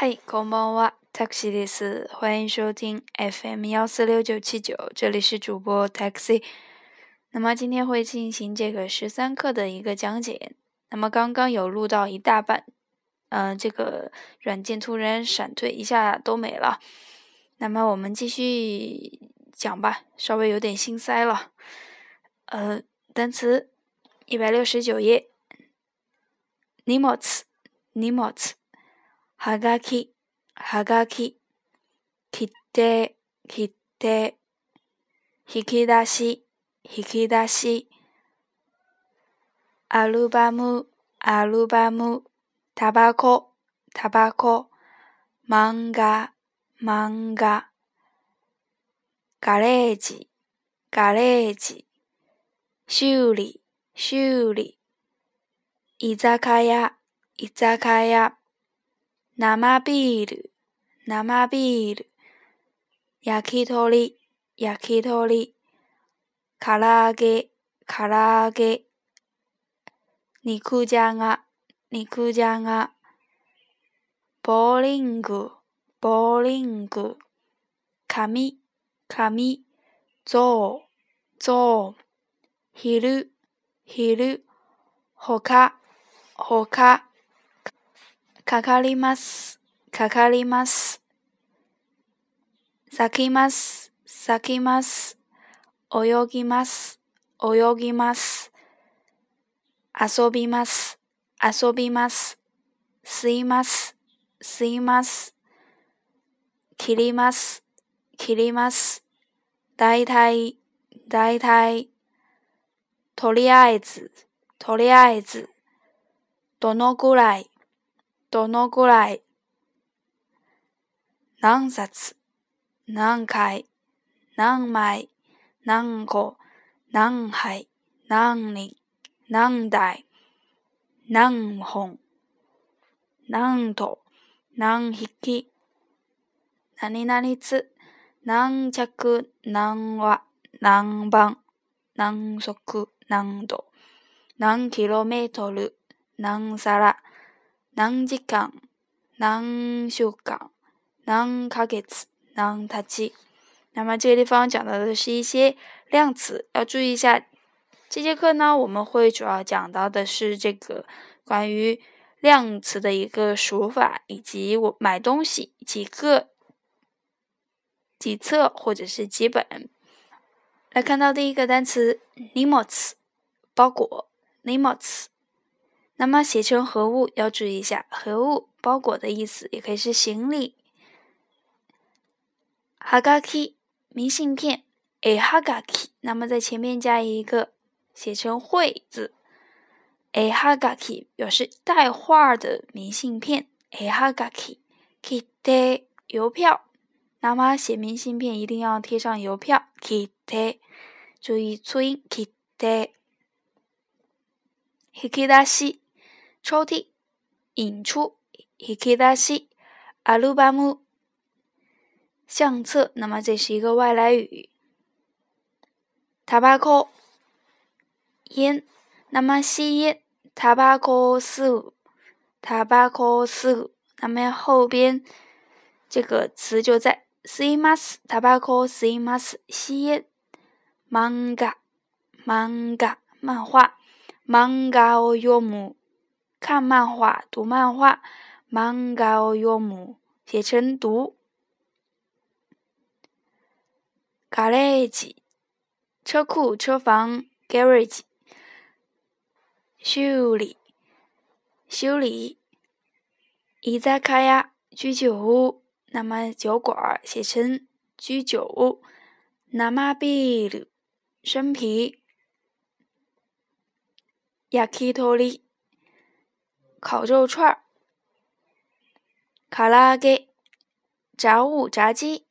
嗨，e o n t a x i 律师，欢迎收听 FM 幺四六九七九，这里是主播 Taxi。那么今天会进行这个十三课的一个讲解。那么刚刚有录到一大半，嗯，这个软件突然闪退，一下都没了。那么我们继续讲吧，稍微有点心塞了。呃，单词一百六十九页 n e m o s n e m o s はがき、はがき。切き切て。引き出し、引き出し。アルバム、アルバム。タバコ、タバコ。漫画、漫画。ガレージ、ガレージ。修理、修理。居酒屋、居酒屋。生ビール、生ビール。焼き鳥、焼き鳥。唐揚げ、唐揚げ。肉じゃが、肉じゃが。ボーリング、ボーリング。紙、紙。ゾウ、ゾウ。昼、昼。ほか、ほか。かかります、かかります。咲きます、咲きます。泳ぎます、泳ぎます。遊びます、遊びます。吸います、吸います。切ります、切ります。大体、大体。とりあえず、とりあえず。どのぐらい、どのぐらい、何冊、何回、何枚、何個、何杯、何人、何台、何本、何度、何匹、何々つ、何着、何話、何番、何足、何度、何キロメートル、何皿、な時間、なん所か、なんかたち。那么这个地方讲到的是一些量词，要注意一下。这节课呢，我们会主要讲到的是这个关于量词的一个数法，以及我买东西几个、几册或者是几本。来看到第一个单词、n i m o モ s 包裹、n i m o モ s 那么写成何物要注意一下，何物包裹的意思，也可以是行李。哈嘎 g k 明信片诶哈嘎 g k 那么在前面加一个写成会字诶哈嘎 g k 表示带画的明信片。诶哈嘎 g a k i k i 邮票。那么写明信片一定要贴上邮票。k i 注意粗音 kite。h i 抽屉，引出 hikikashi alubamu 相册。那么这是一个外来语。tabako 烟。那么吸烟 tabako 是五，tabako 是五。那么后边这个词就在 seimas tabako seimas 吸烟 manga manga 漫画 manga yomu。看漫画，读漫画，m a n g o y 画 m 母写成读。Garage，车库、车房。Garage，修理、修理。一在看呀，居酒屋，那么酒馆写成居酒屋。那么 Bill，审批，亚克托烤肉串儿，卡拉给，炸物炸鸡，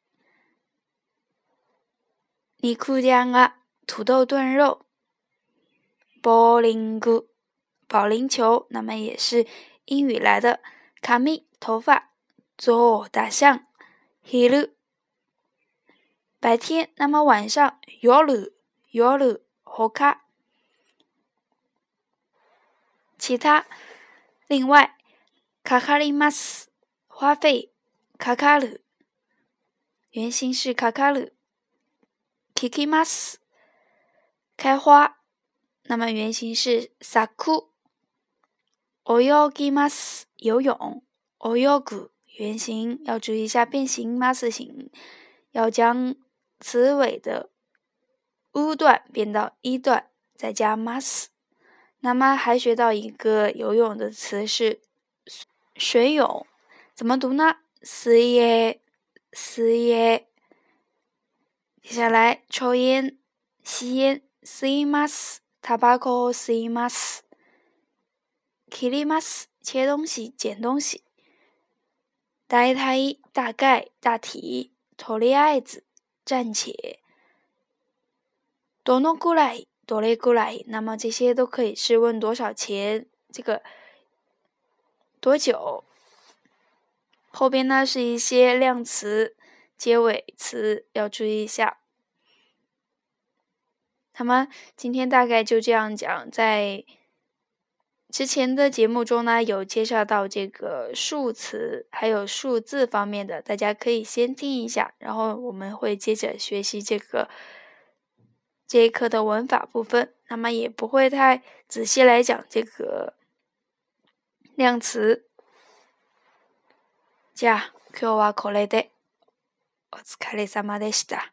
尼库酱啊，土豆炖肉，保龄球，保龄球，那么也是英语来的，卡密头发，左大象，黑楼，白天，那么晚上，摇楼，摇楼好卡，其他。另外，カカリマス花费，カカル原型是カカル，キキマス开花，那么原型是サク。オヨギマス游泳，オヨグ原型要注意一下变形マス型，要将词尾的ウ段变到一段，再加マス。那么还学到一个游泳的词是“水泳”，怎么读呢？si e si e。接下来抽烟、吸烟，smas，tabaco，smas，kilimas，切东西、捡东西。大意大概大体，toliazi，暂且，dono guai。多了过来，那么这些都可以是问多少钱，这个多久。后边呢是一些量词，结尾词要注意一下。那么今天大概就这样讲，在之前的节目中呢有介绍到这个数词，还有数字方面的，大家可以先听一下，然后我们会接着学习这个。这一课的文法部分，那么也不会太仔细来讲这个量词。じゃ、今日はこれで、お疲れ様でした。